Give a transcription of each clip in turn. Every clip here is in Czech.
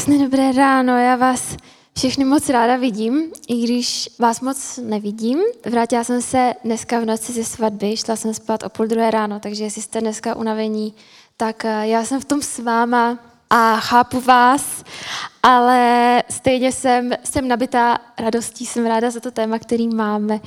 Krásné dobré ráno, já vás všechny moc ráda vidím, i když vás moc nevidím. Vrátila jsem se dneska v noci ze svatby, šla jsem spát o půl druhé ráno, takže jestli jste dneska unavení, tak eh, já jsem v tom s váma a chápu vás, ale stejně jsem, jsem nabitá radostí, jsem ráda za to téma, který máme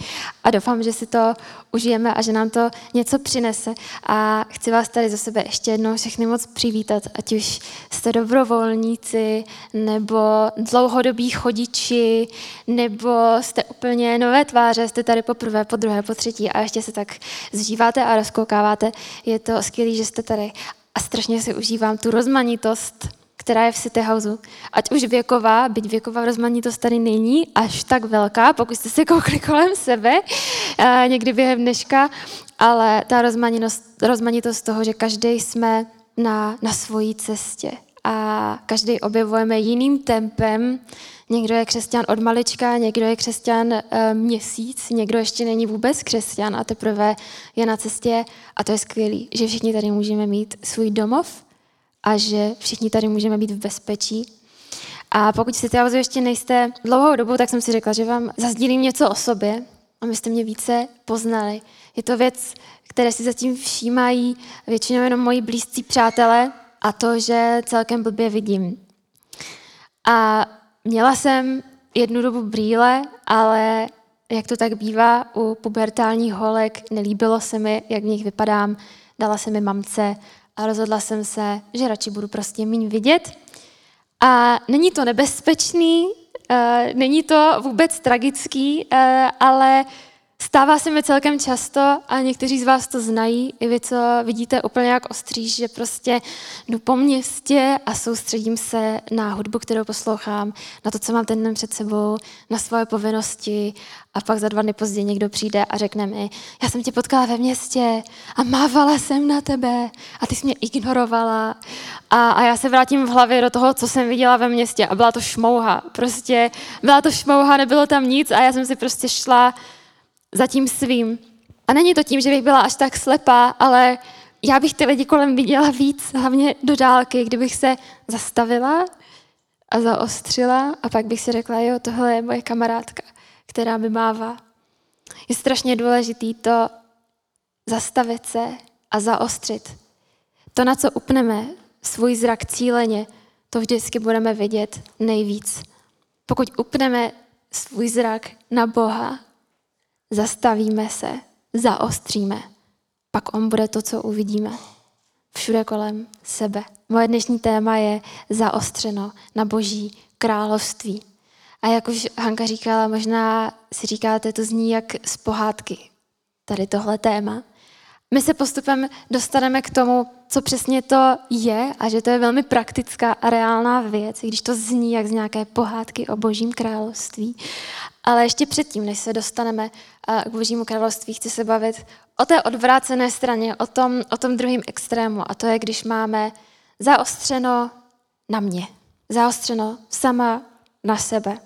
a doufám, že si to užijeme a že nám to něco přinese. A chci vás tady za sebe ještě jednou všechny moc přivítat, ať už jste dobrovolníci, nebo dlouhodobí chodiči, nebo jste úplně nové tváře, jste tady poprvé, po druhé, po třetí a ještě se tak zžíváte a rozkoukáváte. Je to skvělé, že jste tady a strašně si užívám tu rozmanitost, která je v City Houseu. Ať už věková, byť věková rozmanitost tady není až tak velká, pokud jste se koukli kolem sebe eh, někdy během dneška, ale ta rozmanitost, rozmanitost toho, že každý jsme na, na svojí cestě a každý objevujeme jiným tempem. Někdo je křesťan od malička, někdo je křesťan e, měsíc, někdo ještě není vůbec křesťan a teprve je na cestě. A to je skvělé, že všichni tady můžeme mít svůj domov a že všichni tady můžeme být v bezpečí. A pokud si ty ještě nejste dlouhou dobu, tak jsem si řekla, že vám zazdílím něco o sobě, abyste mě více poznali. Je to věc, které si zatím všímají většinou jenom moji blízcí přátelé, a to, že celkem blbě vidím. A měla jsem jednu dobu brýle, ale jak to tak bývá u pubertálních holek, nelíbilo se mi, jak v nich vypadám, dala se mi mamce a rozhodla jsem se, že radši budu prostě méně vidět. A není to nebezpečný, uh, není to vůbec tragický, uh, ale Stává se mi celkem často a někteří z vás to znají, i vy, co vidíte úplně jak ostříž, že prostě jdu po městě a soustředím se na hudbu, kterou poslouchám, na to, co mám ten den před sebou, na svoje povinnosti. A pak za dva dny později někdo přijde a řekne mi, já jsem tě potkala ve městě a mávala jsem na tebe a ty jsi mě ignorovala. A, a já se vrátím v hlavě do toho, co jsem viděla ve městě. A byla to šmouha. Prostě byla to šmouha, nebylo tam nic a já jsem si prostě šla za tím svým. A není to tím, že bych byla až tak slepá, ale já bych ty lidi kolem viděla víc, hlavně do dálky, kdybych se zastavila a zaostřila a pak bych si řekla, jo, tohle je moje kamarádka, která mi mává. Je strašně důležitý to zastavit se a zaostřit. To, na co upneme svůj zrak cíleně, to vždycky budeme vidět nejvíc. Pokud upneme svůj zrak na Boha, zastavíme se, zaostříme, pak on bude to, co uvidíme. Všude kolem sebe. Moje dnešní téma je zaostřeno na boží království. A jak už Hanka říkala, možná si říkáte, to zní jak z pohádky, tady tohle téma. My se postupem dostaneme k tomu, co přesně to je a že to je velmi praktická a reálná věc, když to zní jak z nějaké pohádky o božím království. Ale ještě předtím, než se dostaneme eh, k Božímu království, chci se bavit o té odvrácené straně, o tom, o tom druhém extrému. A to je, když máme zaostřeno na mě, zaostřeno sama na sebe.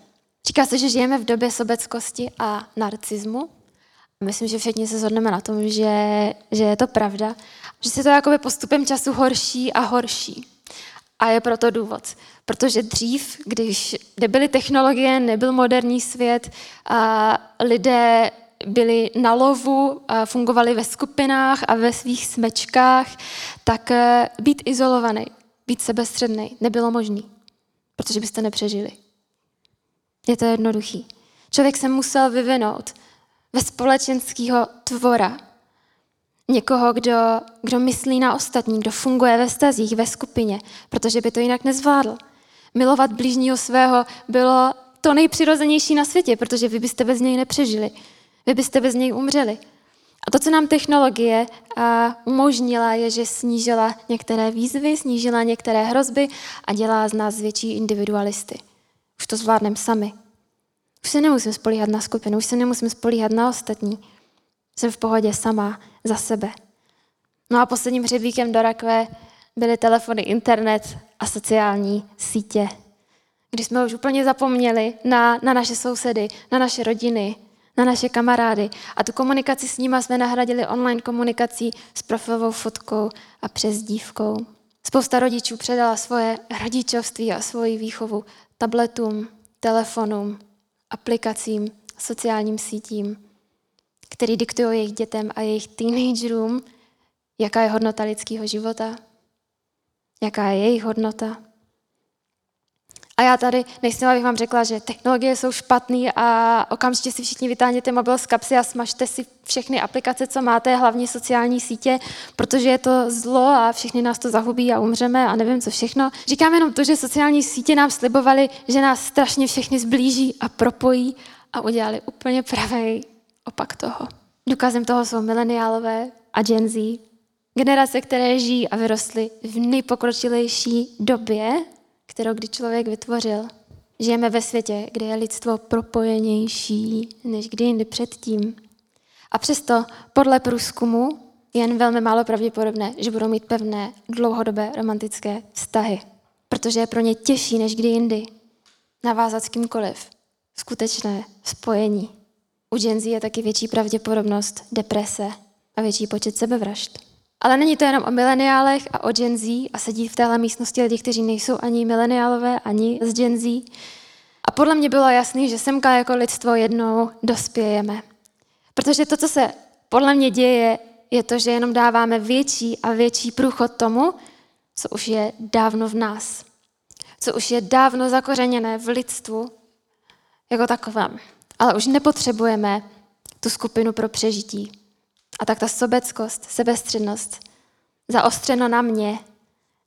Říká se, že žijeme v době sobeckosti a narcismu. Myslím, že všichni se shodneme na tom, že, že je to pravda. Že se to jakoby postupem času horší a horší. A je proto důvod. Protože dřív, když nebyly technologie, nebyl moderní svět, a lidé byli na lovu, a fungovali ve skupinách a ve svých smečkách, tak eh, být izolovaný, být sebestředný nebylo možné, protože byste nepřežili. Je to jednoduchý. Člověk se musel vyvinout ve společenského tvora, Někoho, kdo, kdo myslí na ostatní, kdo funguje ve stazích, ve skupině, protože by to jinak nezvládl. Milovat blížního svého bylo to nejpřirozenější na světě, protože vy byste bez něj nepřežili. Vy byste bez něj umřeli. A to, co nám technologie umožnila, je, že snížila některé výzvy, snížila některé hrozby a dělá z nás větší individualisty. Už to zvládneme sami. Už se nemusím spolíhat na skupinu, už se nemusím spolíhat na ostatní. Jsem v pohodě sama, za sebe. No a posledním hřebíkem do rakve byly telefony, internet a sociální sítě. Když jsme už úplně zapomněli na, na naše sousedy, na naše rodiny, na naše kamarády. A tu komunikaci s nimi jsme nahradili online komunikací s profilovou fotkou a přes dívkou. Spousta rodičů předala svoje rodičovství a svoji výchovu tabletům, telefonům, aplikacím, sociálním sítím, který diktují jejich dětem a jejich teenagerům, jaká je hodnota lidského života, jaká je jejich hodnota. A já tady nejsem, abych vám řekla, že technologie jsou špatné a okamžitě si všichni vytáhněte mobil z kapsy a smažte si všechny aplikace, co máte, hlavně sociální sítě, protože je to zlo a všechny nás to zahubí a umřeme a nevím co všechno. Říkám jenom to, že sociální sítě nám slibovaly, že nás strašně všechny zblíží a propojí a udělali úplně pravý opak toho. Důkazem toho jsou mileniálové a Gen Z, generace, které žijí a vyrostly v nejpokročilejší době kterou kdy člověk vytvořil. Žijeme ve světě, kde je lidstvo propojenější než kdy jindy předtím. A přesto podle průzkumu je jen velmi málo pravděpodobné, že budou mít pevné dlouhodobé romantické vztahy, protože je pro ně těžší než kdy jindy navázat s kýmkoliv skutečné spojení. U Gen Z je taky větší pravděpodobnost deprese a větší počet sebevražd. Ale není to jenom o mileniálech a o Gen Z a sedí v téhle místnosti lidi, kteří nejsou ani mileniálové, ani z Gen Z. A podle mě bylo jasné, že semka jako lidstvo jednou dospějeme. Protože to, co se podle mě děje, je to, že jenom dáváme větší a větší průchod tomu, co už je dávno v nás. Co už je dávno zakořeněné v lidstvu jako takovém. Ale už nepotřebujeme tu skupinu pro přežití. A tak ta sobeckost, sebestřednost, zaostřeno na mě,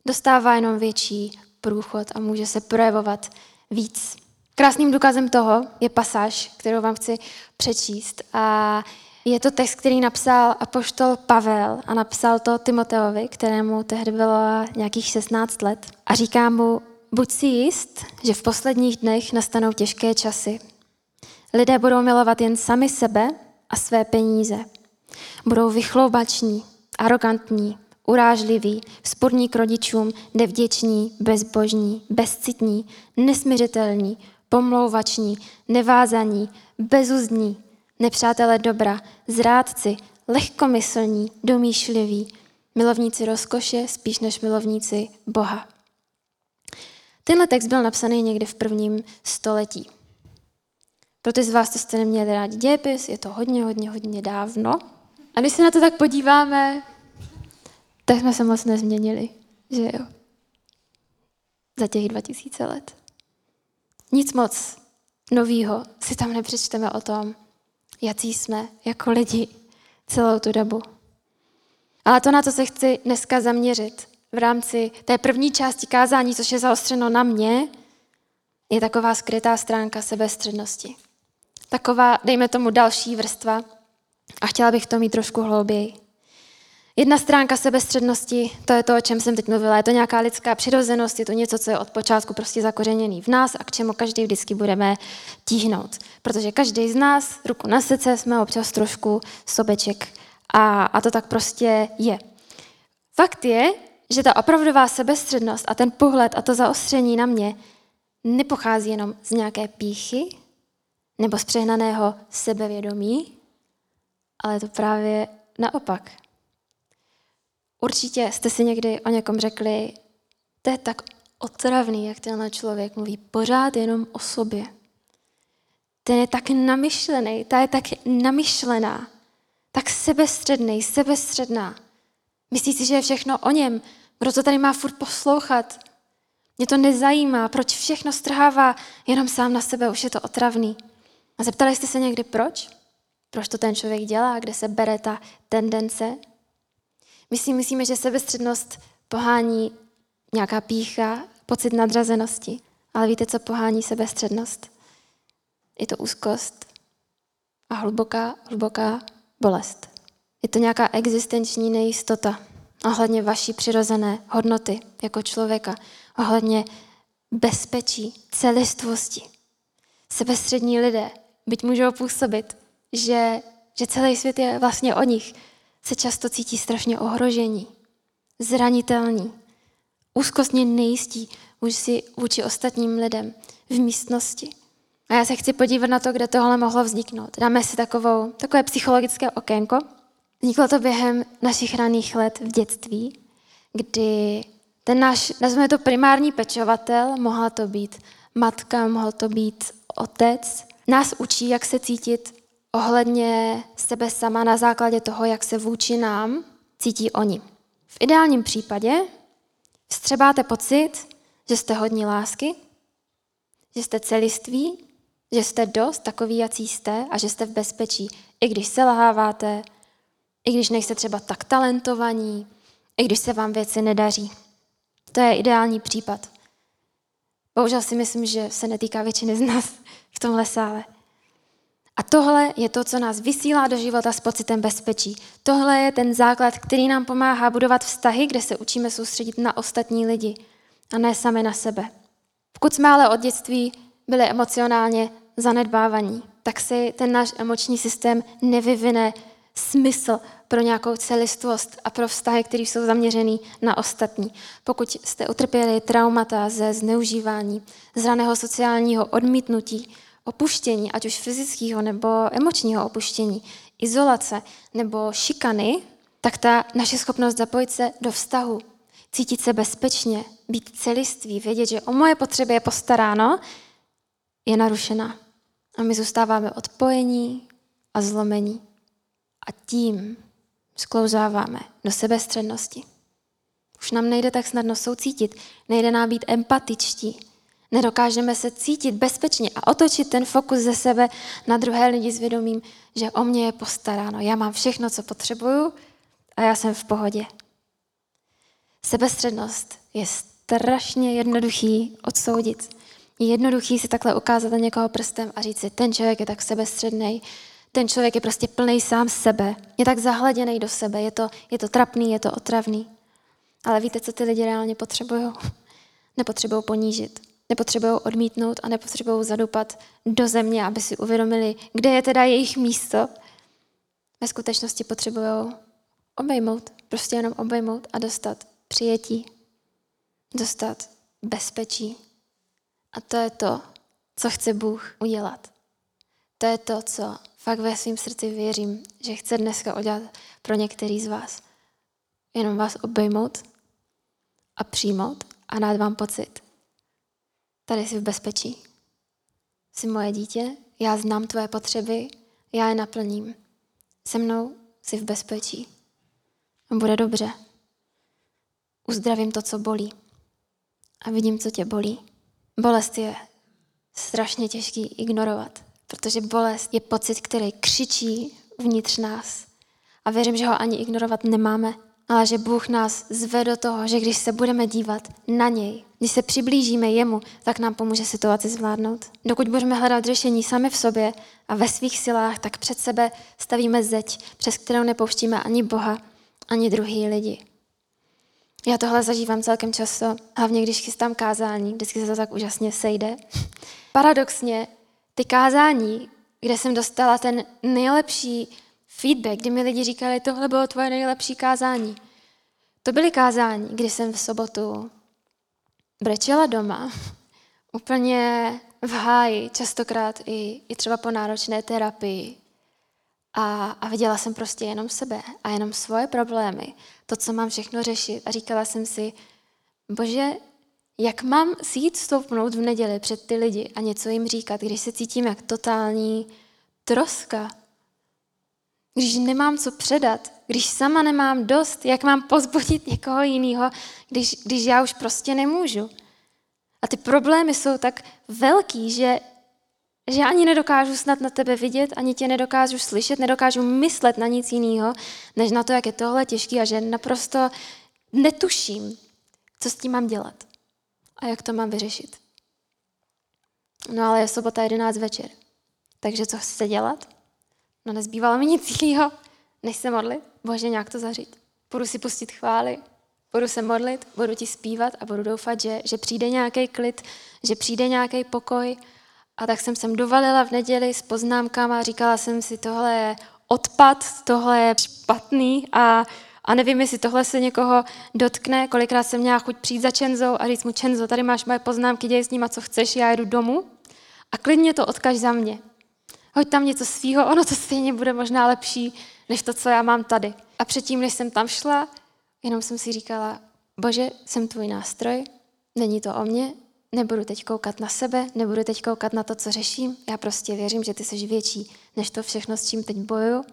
dostává jenom větší průchod a může se projevovat víc. Krásným důkazem toho je pasáž, kterou vám chci přečíst. A je to text, který napsal apoštol Pavel a napsal to Timoteovi, kterému tehdy bylo nějakých 16 let. A říká mu, buď si jist, že v posledních dnech nastanou těžké časy. Lidé budou milovat jen sami sebe a své peníze – Budou vychloubační, arrogantní, urážliví, vzporní k rodičům, nevděční, bezbožní, bezcitní, nesměřitelní, pomlouvační, nevázaní, bezuzdní, nepřátelé dobra, zrádci, lehkomyslní, domýšliví, milovníci rozkoše spíš než milovníci Boha. Tenhle text byl napsaný někdy v prvním století. Pro ty z vás, co jste neměli rádi dějepis, je to hodně, hodně, hodně dávno. A když se na to tak podíváme, tak jsme se moc nezměnili, že jo? Za těch 2000 let. Nic moc novýho si tam nepřečteme o tom, jaký jsme jako lidi celou tu dobu. Ale to, na co se chci dneska zaměřit v rámci té první části kázání, což je zaostřeno na mě, je taková skrytá stránka sebestřednosti. Taková, dejme tomu, další vrstva, a chtěla bych to mít trošku hlouběji. Jedna stránka sebestřednosti, to je to, o čem jsem teď mluvila, je to nějaká lidská přirozenost, je to něco, co je od počátku prostě zakořeněný v nás a k čemu každý vždycky budeme tíhnout. Protože každý z nás, ruku na srdce, jsme občas trošku sobeček a, a to tak prostě je. Fakt je, že ta opravdová sebestřednost a ten pohled a to zaostření na mě nepochází jenom z nějaké píchy nebo z přehnaného sebevědomí, ale je to právě naopak. Určitě jste si někdy o někom řekli, to je tak otravný, jak tenhle člověk mluví pořád jenom o sobě. Ten je tak namyšlený, ta je tak namyšlená, tak sebestředný, sebestředná. Myslí si, že je všechno o něm. Kdo to tady má furt poslouchat? Mě to nezajímá, proč všechno strhává jenom sám na sebe, už je to otravný. A zeptali jste se někdy proč? Proč to ten člověk dělá, kde se bere ta tendence. My si myslíme, že sebestřednost pohání nějaká pícha, pocit nadřazenosti. Ale víte, co pohání sebestřednost? Je to úzkost a hluboká, hluboká bolest. Je to nějaká existenční nejistota ohledně vaší přirozené hodnoty jako člověka, ohledně bezpečí, celistvosti. Sebestřední lidé, byť můžou působit že, že celý svět je vlastně o nich, se často cítí strašně ohrožení, zranitelní, úzkostně nejistí vůči, vůči ostatním lidem v místnosti. A já se chci podívat na to, kde tohle mohlo vzniknout. Dáme si takovou, takové psychologické okénko. Vzniklo to během našich raných let v dětství, kdy ten náš, nazveme to primární pečovatel, mohla to být matka, mohl to být otec, nás učí, jak se cítit ohledně sebe sama na základě toho, jak se vůči nám cítí oni. V ideálním případě vstřebáte pocit, že jste hodní lásky, že jste celiství, že jste dost takový, jací jste a že jste v bezpečí, i když se laháváte, i když nejste třeba tak talentovaní, i když se vám věci nedaří. To je ideální případ. Bohužel si myslím, že se netýká většiny z nás v tomhle sále. A tohle je to, co nás vysílá do života s pocitem bezpečí. Tohle je ten základ, který nám pomáhá budovat vztahy, kde se učíme soustředit na ostatní lidi a ne sami na sebe. Pokud jsme ale od dětství byli emocionálně zanedbávaní, tak si ten náš emoční systém nevyvine smysl pro nějakou celistvost a pro vztahy, které jsou zaměřený na ostatní. Pokud jste utrpěli traumata ze zneužívání, z raného sociálního odmítnutí, opuštění, ať už fyzického nebo emočního opuštění, izolace nebo šikany, tak ta naše schopnost zapojit se do vztahu, cítit se bezpečně, být celiství, vědět, že o moje potřeby je postaráno, je narušena. A my zůstáváme odpojení a zlomení. A tím sklouzáváme do sebestřednosti. Už nám nejde tak snadno soucítit, nejde nám být empatičtí, Nedokážeme se cítit bezpečně a otočit ten fokus ze sebe na druhé lidi s vědomím, že o mě je postaráno. Já mám všechno, co potřebuju a já jsem v pohodě. Sebestřednost je strašně jednoduchý odsoudit. Je jednoduchý si takhle ukázat na někoho prstem a říct si, ten člověk je tak sebestředný, ten člověk je prostě plný sám sebe, je tak zahladěný do sebe, je to, je to trapný, je to otravný. Ale víte, co ty lidi reálně potřebují? Nepotřebují ponížit. Nepotřebují odmítnout a nepotřebují zadupat do země, aby si uvědomili, kde je teda jejich místo. Ve skutečnosti potřebují obejmout, prostě jenom obejmout a dostat přijetí, dostat bezpečí. A to je to, co chce Bůh udělat. To je to, co fakt ve svém srdci věřím, že chce dneska udělat pro některý z vás. Jenom vás obejmout a přijmout a dát vám pocit, Tady jsi v bezpečí. Jsi moje dítě, já znám tvoje potřeby, já je naplním. Se mnou jsi v bezpečí. A bude dobře. Uzdravím to, co bolí. A vidím, co tě bolí. Bolest je strašně těžký ignorovat, protože bolest je pocit, který křičí vnitř nás. A věřím, že ho ani ignorovat nemáme, ale že Bůh nás zve do toho, že když se budeme dívat na něj, když se přiblížíme jemu, tak nám pomůže situaci zvládnout. Dokud budeme hledat řešení sami v sobě a ve svých silách, tak před sebe stavíme zeď, přes kterou nepouštíme ani Boha, ani druhý lidi. Já tohle zažívám celkem často, hlavně když chystám kázání, vždycky se to tak úžasně sejde. Paradoxně, ty kázání, kde jsem dostala ten nejlepší feedback, kdy mi lidi říkali, tohle bylo tvoje nejlepší kázání. To byly kázání, kdy jsem v sobotu brečela doma, úplně v háji, častokrát i, i třeba po náročné terapii. A, a viděla jsem prostě jenom sebe a jenom svoje problémy, to, co mám všechno řešit. A říkala jsem si, bože, jak mám si jít stoupnout v neděli před ty lidi a něco jim říkat, když se cítím jak totální troska, když nemám co předat, když sama nemám dost, jak mám pozbudit někoho jiného, když, když já už prostě nemůžu. A ty problémy jsou tak velký, že, že ani nedokážu snad na tebe vidět, ani tě nedokážu slyšet, nedokážu myslet na nic jiného, než na to, jak je tohle těžký a že naprosto netuším, co s tím mám dělat a jak to mám vyřešit. No ale je sobota 11 večer. Takže co chcete dělat? No nezbývalo mi nic jiného, než se modlit, bože nějak to zařít. Budu si pustit chvály, budu se modlit, budu ti zpívat a budu doufat, že, že přijde nějaký klid, že přijde nějaký pokoj. A tak jsem sem dovalila v neděli s poznámkama říkala jsem si, tohle je odpad, tohle je špatný a, a nevím, jestli tohle se někoho dotkne. Kolikrát jsem měla chuť přijít za Čenzou a říct mu, Čenzo, tady máš moje poznámky, děj s nima, co chceš, já jedu domů a klidně to odkaž za mě hoď tam něco svýho, ono to stejně bude možná lepší, než to, co já mám tady. A předtím, než jsem tam šla, jenom jsem si říkala, bože, jsem tvůj nástroj, není to o mně, nebudu teď koukat na sebe, nebudu teď koukat na to, co řeším. Já prostě věřím, že ty jsi větší než to všechno, s čím teď bojuju.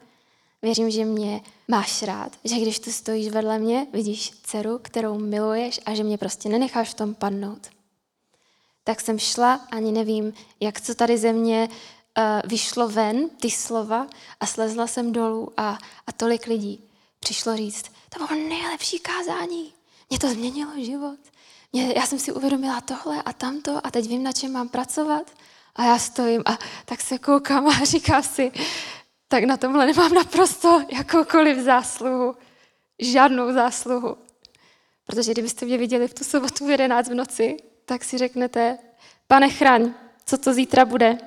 Věřím, že mě máš rád, že když tu stojíš vedle mě, vidíš dceru, kterou miluješ a že mě prostě nenecháš v tom padnout. Tak jsem šla, ani nevím, jak co tady ze mě vyšlo ven, ty slova, a slezla jsem dolů a, a tolik lidí přišlo říct, to bylo nejlepší kázání, mě to změnilo život. Mě, já jsem si uvědomila tohle a tamto a teď vím, na čem mám pracovat. A já stojím a tak se koukám a říkám si, tak na tomhle nemám naprosto jakoukoliv zásluhu. Žádnou zásluhu. Protože kdybyste mě viděli v tu sobotu v 11 v noci, tak si řeknete, pane chraň, co to zítra bude.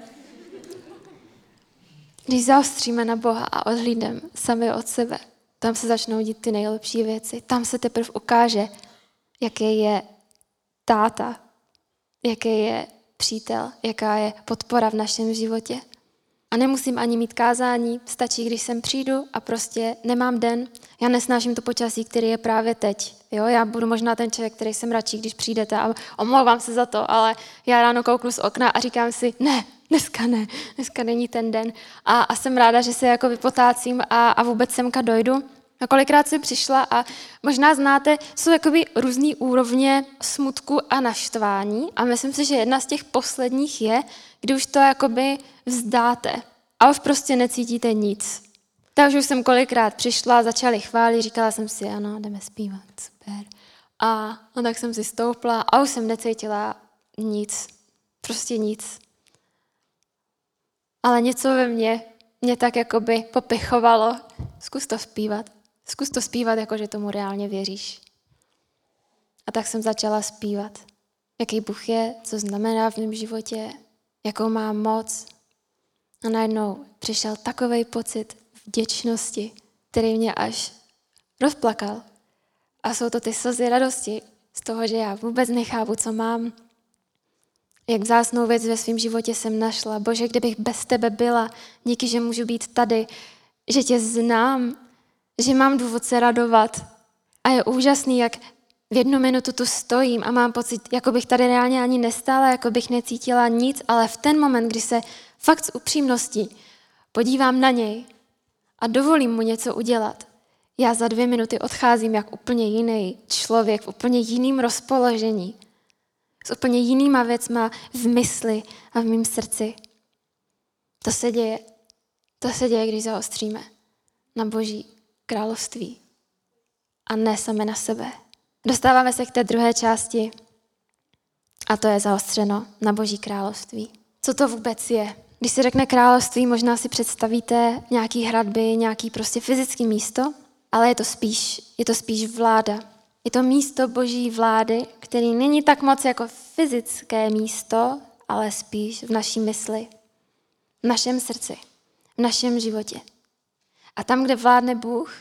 Když zaostříme na Boha a odhlídneme sami od sebe, tam se začnou dít ty nejlepší věci. Tam se teprve ukáže, jaký je táta, jaký je přítel, jaká je podpora v našem životě. A nemusím ani mít kázání, stačí, když sem přijdu a prostě nemám den. Já nesnáším to počasí, který je právě teď. Jo, já budu možná ten člověk, který jsem radši, když přijdete a omlouvám se za to, ale já ráno kouknu z okna a říkám si, ne, dneska ne, dneska není ten den. A, a jsem ráda, že se jako vypotácím a, a vůbec semka dojdu. A kolikrát jsem přišla a možná znáte, jsou jakoby různý úrovně smutku a naštvání a myslím si, že jedna z těch posledních je, kdy už to jakoby vzdáte a už prostě necítíte nic. Takže už jsem kolikrát přišla, začali chválit, říkala jsem si, ano, jdeme zpívat, super. A, a tak jsem si stoupla a už jsem necítila nic, prostě nic. Ale něco ve mně mě tak jakoby popichovalo, zkus to zpívat. Zkus to zpívat, jako že tomu reálně věříš. A tak jsem začala zpívat. Jaký Bůh je, co znamená v mém životě, jakou má moc. A najednou přišel takový pocit vděčnosti, který mě až rozplakal. A jsou to ty slzy radosti z toho, že já vůbec nechápu, co mám. Jak vzácnou věc ve svém životě jsem našla. Bože, kdybych bez tebe byla, díky, že můžu být tady, že tě znám, že mám důvod se radovat. A je úžasný, jak v jednu minutu tu stojím a mám pocit, jako bych tady reálně ani nestála, jako bych necítila nic, ale v ten moment, kdy se fakt s upřímností podívám na něj a dovolím mu něco udělat, já za dvě minuty odcházím jak úplně jiný člověk, v úplně jiným rozpoložení, s úplně jinýma věcma v mysli a v mém srdci. To se děje. To se děje, když zaostříme na Boží království a ne sami na sebe. Dostáváme se k té druhé části a to je zaostřeno na Boží království. Co to vůbec je? Když se řekne království, možná si představíte nějaký hradby, nějaký prostě fyzický místo, ale je to spíš, je to spíš vláda. Je to místo boží vlády, který není tak moc jako fyzické místo, ale spíš v naší mysli, v našem srdci, v našem životě. A tam, kde vládne Bůh,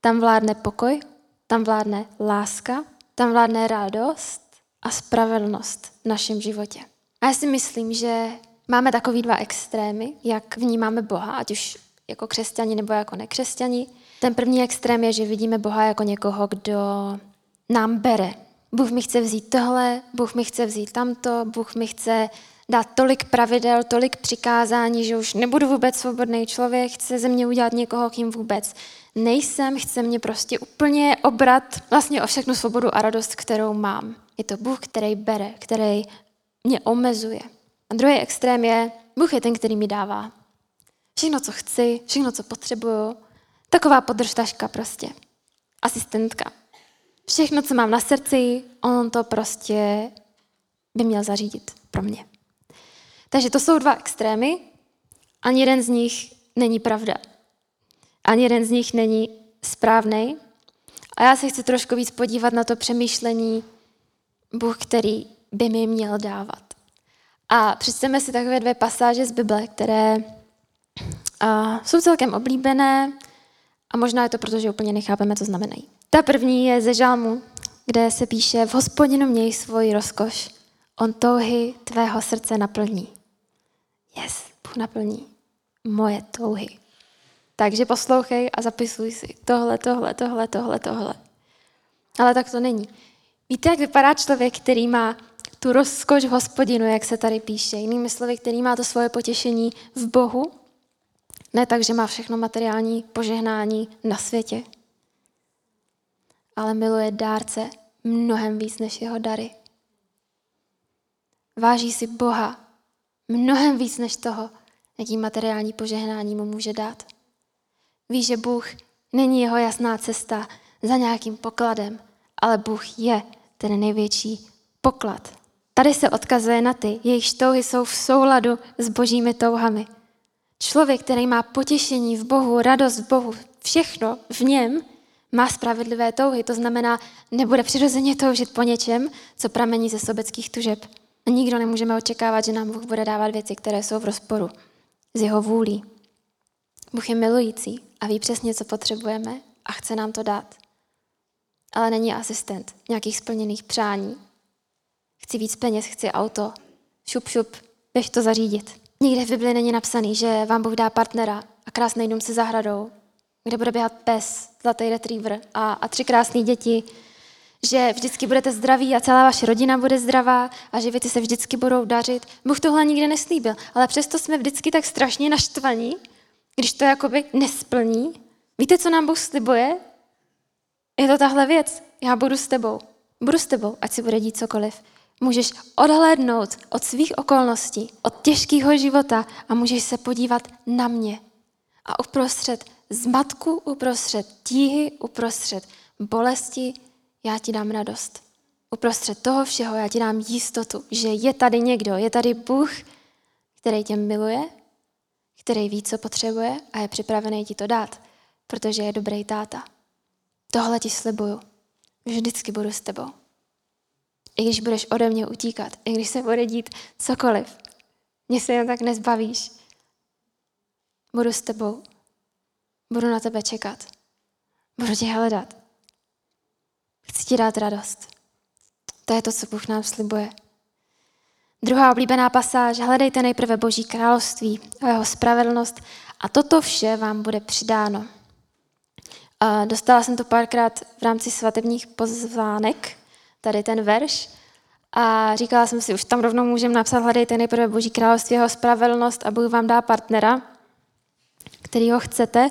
tam vládne pokoj, tam vládne láska, tam vládne radost a spravedlnost v našem životě. A já si myslím, že máme takový dva extrémy, jak vnímáme Boha, ať už jako křesťani nebo jako nekřesťani. Ten první extrém je, že vidíme Boha jako někoho, kdo nám bere. Bůh mi chce vzít tohle, Bůh mi chce vzít tamto, Bůh mi chce dát tolik pravidel, tolik přikázání, že už nebudu vůbec svobodný člověk, chce ze mě udělat někoho, kým vůbec nejsem, chce mě prostě úplně obrat vlastně o všechnu svobodu a radost, kterou mám. Je to Bůh, který bere, který mě omezuje. A druhý extrém je, Bůh je ten, který mi dává. Všechno, co chci, všechno, co potřebuju. Taková podržtaška prostě. Asistentka. Všechno, co mám na srdci, on to prostě by měl zařídit pro mě. Takže to jsou dva extrémy. Ani jeden z nich není pravda. Ani jeden z nich není správný. A já se chci trošku víc podívat na to přemýšlení Bůh, který by mi měl dávat. A přečteme si takové dvě pasáže z Bible, které a, jsou celkem oblíbené a možná je to proto, že úplně nechápeme, co znamenají. Ta první je ze Žálmu, kde se píše v hospodinu měj svoji rozkoš, on touhy tvého srdce naplní. Yes, Bůh naplní moje touhy. Takže poslouchej a zapisuj si tohle, tohle, tohle, tohle, tohle. Ale tak to není. Víte, jak vypadá člověk, který má tu rozkoš v hospodinu, jak se tady píše. Jinými slovy, který má to svoje potěšení v Bohu. Ne tak, že má všechno materiální požehnání na světě, ale miluje dárce mnohem víc než jeho dary. Váží si Boha mnohem víc než toho, jaký materiální požehnání mu může dát. Ví, že Bůh není jeho jasná cesta za nějakým pokladem, ale Bůh je ten největší poklad. Tady se odkazuje na ty, jejichž touhy jsou v souladu s božími touhami. Člověk, který má potěšení v Bohu, radost v Bohu, všechno v něm, má spravedlivé touhy. To znamená, nebude přirozeně toužit po něčem, co pramení ze sobeckých tužeb. Nikdo nemůžeme očekávat, že nám Bůh bude dávat věci, které jsou v rozporu s jeho vůlí. Bůh je milující a ví přesně, co potřebujeme a chce nám to dát. Ale není asistent nějakých splněných přání. Chci víc peněz, chci auto. Šup, šup, běž to zařídit. Nikde v Bibli není napsaný, že vám Bůh dá partnera a krásný dům se zahradou, kde bude běhat pes, zlatý retriever a, a tři krásné děti, že vždycky budete zdraví a celá vaše rodina bude zdravá a že věci se vždycky budou dařit. Bůh tohle nikdy neslíbil, ale přesto jsme vždycky tak strašně naštvaní, když to jakoby nesplní. Víte, co nám Bůh slibuje? Je to tahle věc. Já budu s tebou. Budu s tebou, ať si bude dít cokoliv. Můžeš odhlédnout od svých okolností, od těžkého života a můžeš se podívat na mě. A uprostřed zmatku, uprostřed tíhy, uprostřed bolesti, já ti dám radost. Uprostřed toho všeho já ti dám jistotu, že je tady někdo, je tady Bůh, který tě miluje, který ví, co potřebuje a je připravený ti to dát, protože je dobrý táta. Tohle ti slibuju. Vždycky budu s tebou. I když budeš ode mě utíkat, i když se bude dít cokoliv, mě se jen tak nezbavíš. Budu s tebou. Budu na tebe čekat. Budu tě hledat. Chci ti dát radost. To je to, co Bůh nám slibuje. Druhá oblíbená pasáž. Hledejte nejprve Boží království a jeho spravedlnost a toto vše vám bude přidáno. A dostala jsem to párkrát v rámci svatebních pozvánek, tady ten verš. A říkala jsem si, už tam rovnou můžeme napsat, hledejte nejprve Boží království, jeho spravedlnost a Bůh vám dá partnera, který ho chcete.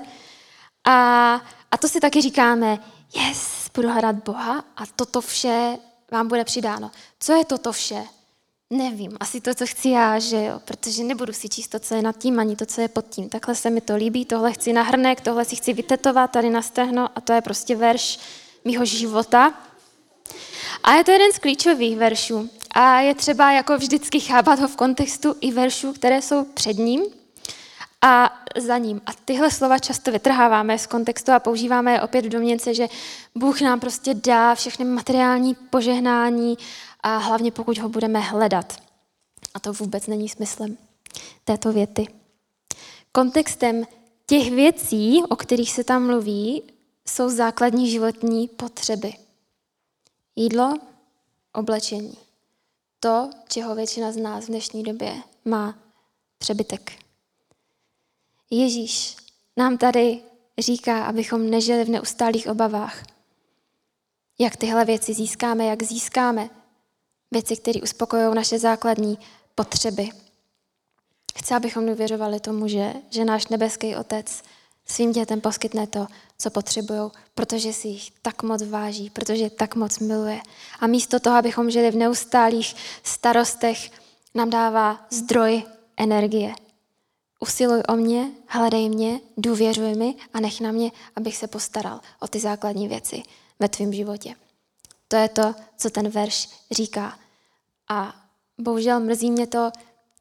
A, a to si taky říkáme, yes, budu hledat Boha a toto vše vám bude přidáno. Co je toto vše? Nevím, asi to, co chci já, že jo, protože nebudu si číst to, co je nad tím, ani to, co je pod tím. Takhle se mi to líbí, tohle chci na hrnek, tohle si chci vytetovat tady na stehno a to je prostě verš mýho života. A je to jeden z klíčových veršů. A je třeba jako vždycky chápat ho v kontextu i veršů, které jsou před ním a za ním. A tyhle slova často vytrháváme z kontextu a používáme je opět v domněnce, že Bůh nám prostě dá všechny materiální požehnání a hlavně pokud ho budeme hledat. A to vůbec není smyslem této věty. Kontextem těch věcí, o kterých se tam mluví, jsou základní životní potřeby. Jídlo, oblečení. To, čeho většina z nás v dnešní době má přebytek. Ježíš nám tady říká, abychom nežili v neustálých obavách. Jak tyhle věci získáme, jak získáme věci, které uspokojují naše základní potřeby. Chci, abychom důvěřovali tomu, že, že náš nebeský Otec svým dětem poskytne to, co potřebují, protože si jich tak moc váží, protože tak moc miluje. A místo toho, abychom žili v neustálých starostech, nám dává zdroj energie. Usiluj o mě, hledej mě, důvěřuj mi a nech na mě, abych se postaral o ty základní věci ve tvém životě. To je to, co ten verš říká. A bohužel mrzí mě to,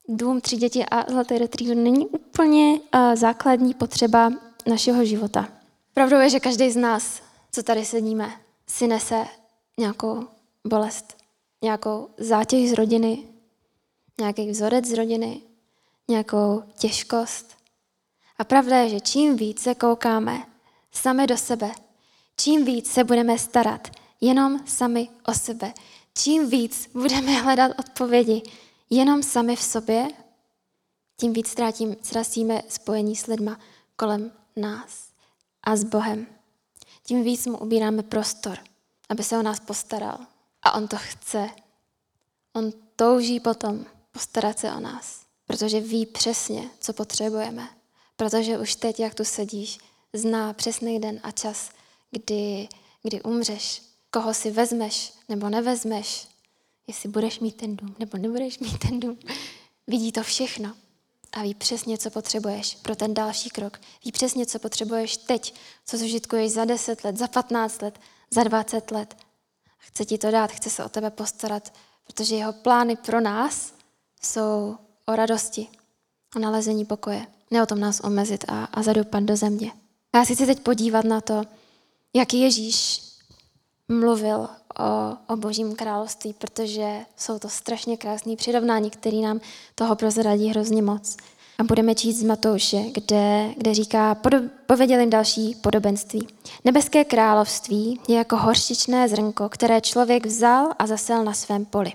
dům, tři děti a zlatý retriever není úplně uh, základní potřeba našeho života. Pravdou je, že každý z nás, co tady sedíme, si nese nějakou bolest, nějakou zátěž z rodiny, nějaký vzorec z rodiny, nějakou těžkost. A pravda je, že čím víc se koukáme sami do sebe, čím víc se budeme starat jenom sami o sebe, čím víc budeme hledat odpovědi jenom sami v sobě, tím víc ztrátím, ztracíme spojení s lidma kolem nás a s Bohem. Tím víc mu ubíráme prostor, aby se o nás postaral A on to chce. On touží potom postarat se o nás, protože ví přesně, co potřebujeme. Protože už teď, jak tu sedíš, zná přesný den a čas, kdy, kdy umřeš, koho si vezmeš nebo nevezmeš, jestli budeš mít ten dům nebo nebudeš mít ten dům. Vidí to všechno a ví přesně, co potřebuješ pro ten další krok. Ví přesně, co potřebuješ teď, co zužitkuješ za 10 let, za 15 let, za 20 let. Chce ti to dát, chce se o tebe postarat, protože jeho plány pro nás jsou o radosti, o nalezení pokoje. Ne o tom nás omezit a, a zadupat do země. A já si chci teď podívat na to, jak Ježíš mluvil o, o božím království, protože jsou to strašně krásné přirovnání, které nám toho prozradí hrozně moc. A budeme číst z Matouše, kde, kde říká, podo, pověděl jim další podobenství. Nebeské království je jako horšičné zrnko, které člověk vzal a zasel na svém poli.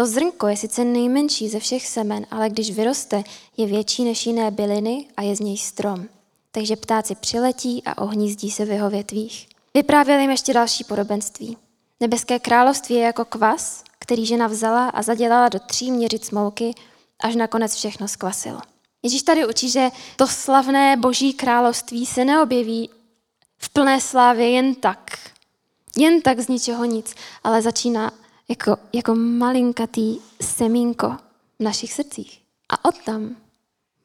To zrnko je sice nejmenší ze všech semen, ale když vyroste, je větší než jiné byliny a je z něj strom. Takže ptáci přiletí a ohnízdí se v jeho větvích. Vyprávěl jim ještě další podobenství. Nebeské království je jako kvas, který žena vzala a zadělala do tří měřic smouky, až nakonec všechno skvasilo. Ježíš tady učí, že to slavné boží království se neobjeví v plné slávě jen tak. Jen tak z ničeho nic, ale začíná jako, jako malinkatý semínko v našich srdcích. A od tam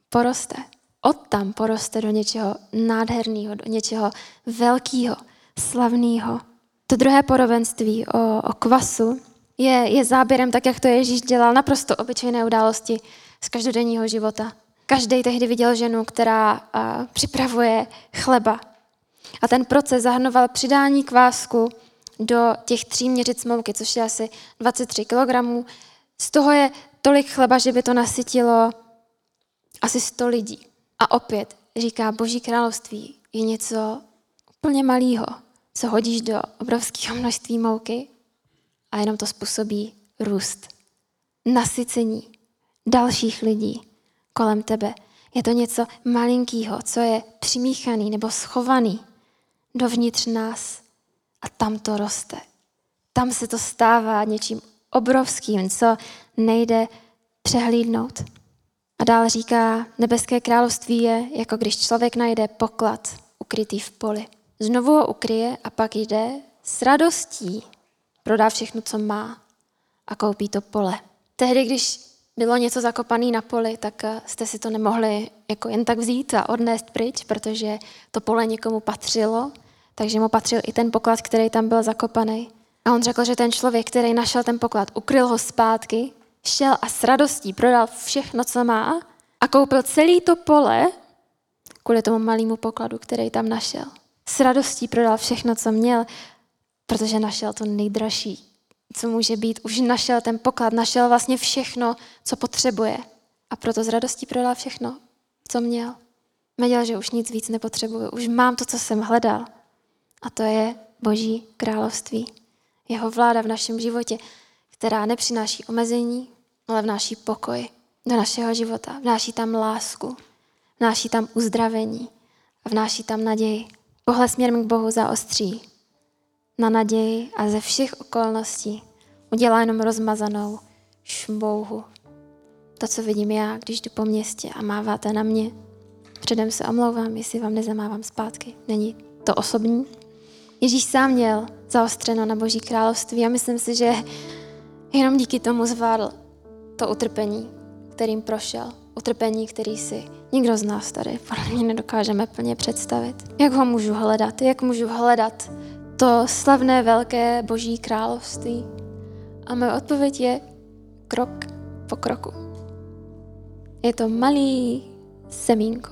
poroste. Od tam poroste do něčeho nádherného, do něčeho velkého, slavného. To druhé podobenství o, o kvasu je, je záběrem, tak jak to Ježíš dělal, naprosto obyčejné události z každodenního života. Každý tehdy viděl ženu, která a, připravuje chleba. A ten proces zahrnoval přidání kvásku do těch tří měřic mouky, což je asi 23 kg. Z toho je tolik chleba, že by to nasytilo asi 100 lidí. A opět říká, Boží království je něco úplně malého, co hodíš do obrovského množství mouky a jenom to způsobí růst, nasycení dalších lidí kolem tebe. Je to něco malinkého, co je přimíchaný nebo schovaný dovnitř nás a tam to roste. Tam se to stává něčím obrovským, co nejde přehlídnout. A dál říká, nebeské království je, jako když člověk najde poklad ukrytý v poli. Znovu ho ukryje a pak jde s radostí, prodá všechno, co má a koupí to pole. Tehdy, když bylo něco zakopané na poli, tak eh, jste si to nemohli jako jen tak vzít a odnést pryč, protože to pole někomu patřilo, takže mu patřil i ten poklad, který tam byl zakopaný. A on řekl, že ten člověk, který našel ten poklad, ukryl ho zpátky, šel a s radostí prodal všechno, co má a koupil celý to pole kvůli tomu malému pokladu, který tam našel. S radostí prodal všechno, co měl, protože našel to nejdražší, co může být. Už našel ten poklad, našel vlastně všechno, co potřebuje. A proto s radostí prodal všechno, co měl. Věděl, že už nic víc nepotřebuje. Už mám to, co jsem hledal. A to je Boží království. Jeho vláda v našem životě, která nepřináší omezení, ale vnáší pokoj do našeho života. Vnáší tam lásku, vnáší tam uzdravení a vnáší tam naději. Pohled směrem k Bohu zaostří na naději a ze všech okolností udělá jenom rozmazanou šmouhu. To, co vidím já, když jdu po městě a máváte na mě. Předem se omlouvám, jestli vám nezamávám zpátky. Není to osobní. Ježíš sám měl zaostřeno na Boží království a myslím si, že jenom díky tomu zvládl to utrpení, kterým prošel. Utrpení, který si nikdo z nás tady podle nedokážeme plně představit. Jak ho můžu hledat? Jak můžu hledat to slavné velké boží království? A moje odpověď je krok po kroku. Je to malý semínko,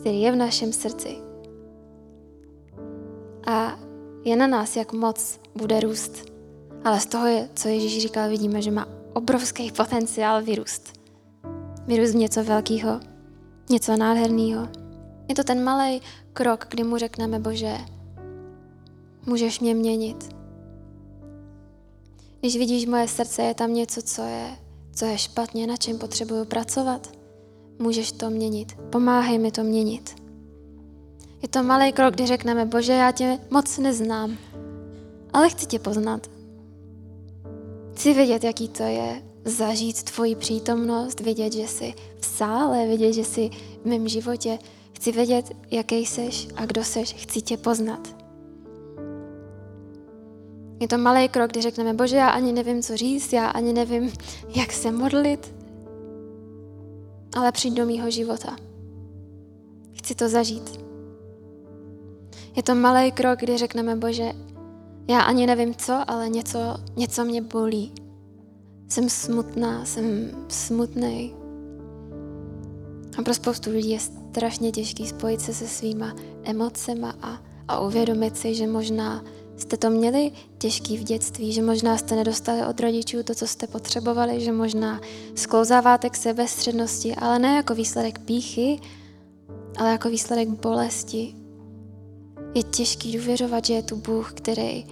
který je v našem srdci. A je na nás, jak moc bude růst. Ale z toho, co Ježíš říkal, vidíme, že má obrovský potenciál vyrůst. Vyrůst v něco velkého, něco nádherného. Je to ten malý krok, kdy mu řekneme, Bože, můžeš mě měnit. Když vidíš moje srdce, je tam něco, co je, co je špatně, na čem potřebuju pracovat, můžeš to měnit. Pomáhej mi to měnit. Je to malý krok, kdy řekneme, bože, já tě moc neznám, ale chci tě poznat. Chci vědět, jaký to je zažít tvoji přítomnost, vědět, že jsi v sále, vědět, že jsi v mém životě. Chci vědět, jaký jsi a kdo jsi. Chci tě poznat. Je to malý krok, kdy řekneme, bože, já ani nevím, co říct, já ani nevím, jak se modlit, ale přijď do mýho života. Chci to zažít. Je to malý krok, kdy řekneme, bože, já ani nevím co, ale něco, něco mě bolí. Jsem smutná, jsem smutný. A pro spoustu lidí je strašně těžký spojit se se svýma emocema a, a uvědomit si, že možná jste to měli těžký v dětství, že možná jste nedostali od rodičů to, co jste potřebovali, že možná sklouzáváte k sebestřednosti, ale ne jako výsledek píchy, ale jako výsledek bolesti. Je těžký důvěřovat, že je tu Bůh, který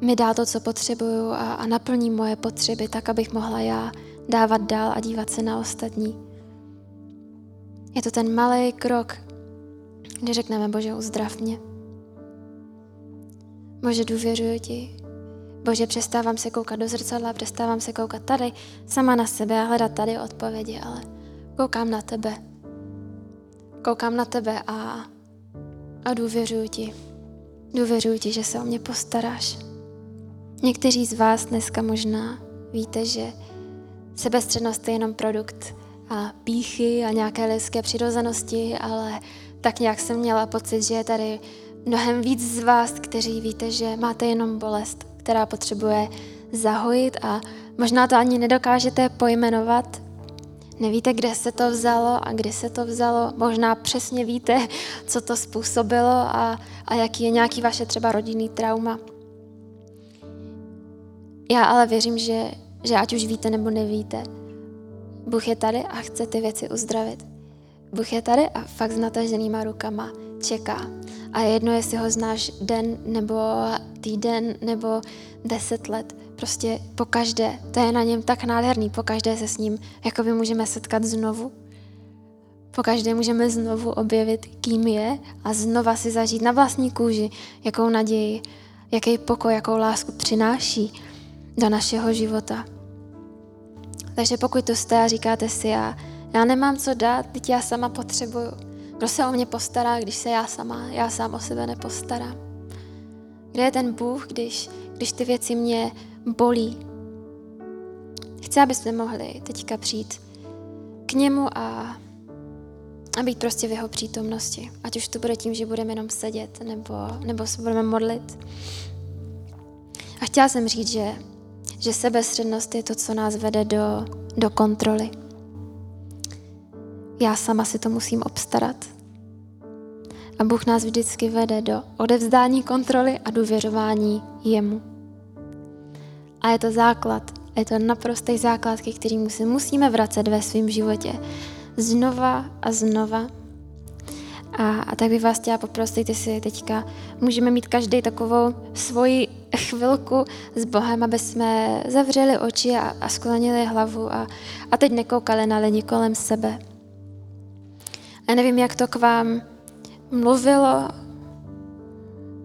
mi dá to, co potřebuju a, a naplní moje potřeby tak, abych mohla já dávat dál a dívat se na ostatní. Je to ten malý krok, kdy řekneme, Bože, uzdrav mě. Bože, důvěřuji ti. Bože, přestávám se koukat do zrcadla, přestávám se koukat tady sama na sebe a hledat tady odpovědi, ale koukám na tebe. Koukám na tebe a, a důvěřuji ti. Důvěřuji ti, že se o mě postaráš. Někteří z vás dneska možná víte, že sebestřednost je jenom produkt a píchy a nějaké lidské přirozenosti, ale tak nějak jsem měla pocit, že je tady mnohem víc z vás, kteří víte, že máte jenom bolest, která potřebuje zahojit a možná to ani nedokážete pojmenovat. Nevíte, kde se to vzalo a kdy se to vzalo. Možná přesně víte, co to způsobilo a, a jaký je nějaký vaše třeba rodinný trauma. Já ale věřím, že, že ať už víte nebo nevíte, Bůh je tady a chce ty věci uzdravit. Bůh je tady a fakt s nataženýma rukama čeká. A jedno, jestli ho znáš den nebo týden nebo deset let, prostě po každé, to je na něm tak nádherný, po každé se s ním jakoby můžeme setkat znovu. Po každé můžeme znovu objevit, kým je a znova si zažít na vlastní kůži, jakou naději, jaký pokoj, jakou lásku přináší do našeho života. Takže pokud to jste a říkáte si, já, já nemám co dát, teď já sama potřebuju. Kdo se o mě postará, když se já sama, já sám o sebe nepostarám? Kde je ten Bůh, když, když ty věci mě bolí? Chci, abyste mohli teďka přijít k němu a, a být prostě v jeho přítomnosti. Ať už to bude tím, že budeme jenom sedět, nebo, nebo se budeme modlit. A chtěla jsem říct, že že sebestřednost je to, co nás vede do, do kontroly. Já sama si to musím obstarat. A Bůh nás vždycky vede do odevzdání kontroly a důvěřování jemu. A je to základ, je to naprostý základ, ke kterému si musíme vracet ve svém životě. Znova a znova. A, a tak bych vás chtěla poprosit, si teďka můžeme mít každý takovou svoji chvilku s Bohem, aby jsme zavřeli oči a, a sklonili hlavu a, a teď nekoukali na lidi kolem sebe. A nevím, jak to k vám mluvilo,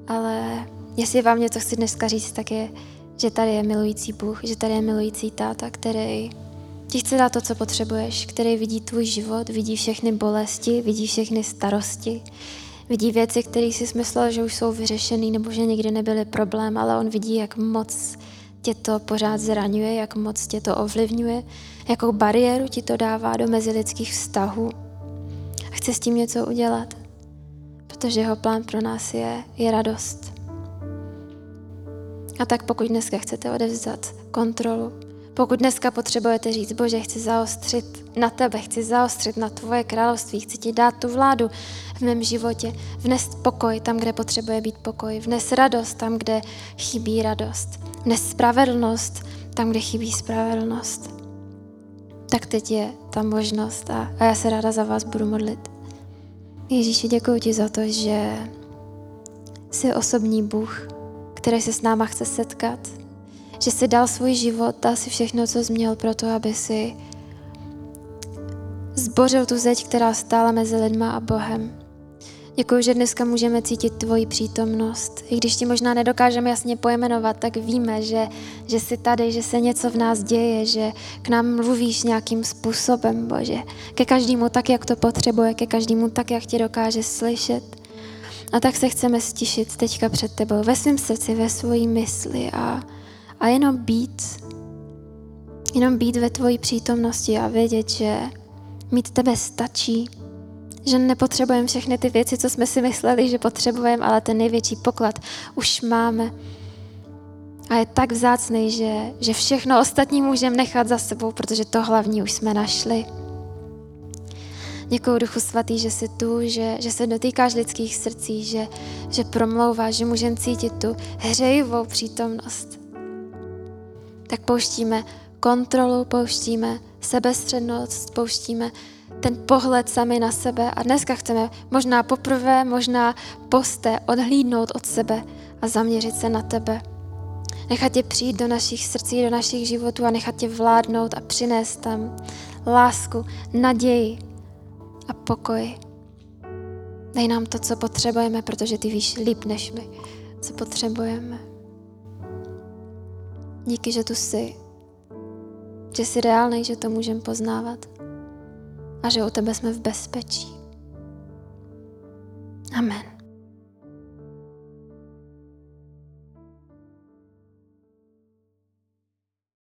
ale jestli vám něco chci dneska říct, tak je, že tady je milující Bůh, že tady je milující táta, který ti chce dát to, co potřebuješ, který vidí tvůj život, vidí všechny bolesti, vidí všechny starosti, Vidí věci, které si myslel, že už jsou vyřešený nebo že nikdy nebyly problém, ale on vidí, jak moc tě to pořád zraňuje, jak moc tě to ovlivňuje, jakou bariéru ti to dává do mezilidských vztahů. Chce s tím něco udělat, protože jeho plán pro nás je, je radost. A tak pokud dneska chcete odevzdat kontrolu, pokud dneska potřebujete říct, Bože, chci zaostřit na tebe, chci zaostřit na tvoje království, chci ti dát tu vládu v mém životě, vnes pokoj tam, kde potřebuje být pokoj, vnes radost tam, kde chybí radost, vnes spravedlnost tam, kde chybí spravedlnost. Tak teď je ta možnost a, a já se ráda za vás budu modlit. Ježíši, děkuji ti za to, že jsi osobní Bůh, který se s náma chce setkat, že jsi dal svůj život, dal si všechno, co jsi měl pro to, aby si zbořil tu zeď, která stála mezi lidma a Bohem. Děkuji, že dneska můžeme cítit tvoji přítomnost. I když ti možná nedokážeme jasně pojmenovat, tak víme, že, že jsi tady, že se něco v nás děje, že k nám mluvíš nějakým způsobem, Bože. Ke každému tak, jak to potřebuje, ke každému tak, jak tě dokáže slyšet. A tak se chceme stišit teďka před tebou, ve svém srdci, ve svojí mysli a, a jenom být, jenom být ve tvojí přítomnosti a vědět, že mít tebe stačí, že nepotřebujeme všechny ty věci, co jsme si mysleli, že potřebujeme, ale ten největší poklad už máme. A je tak vzácný, že, že všechno ostatní můžeme nechat za sebou, protože to hlavní už jsme našli. Děkuji Duchu Svatý, že jsi tu, že, že se dotýkáš lidských srdcí, že, že promlouváš, že můžeme cítit tu hřejivou přítomnost. Tak pouštíme kontrolu, pouštíme sebestřednost, pouštíme ten pohled sami na sebe a dneska chceme možná poprvé, možná posté odhlídnout od sebe a zaměřit se na tebe. Nechat tě přijít do našich srdcí, do našich životů a nechat tě vládnout a přinést tam lásku, naději a pokoj. Dej nám to, co potřebujeme, protože ty víš líp než my, co potřebujeme. Díky, že tu jsi, že jsi reálný, že to můžeme poznávat a že u tebe jsme v bezpečí. Amen.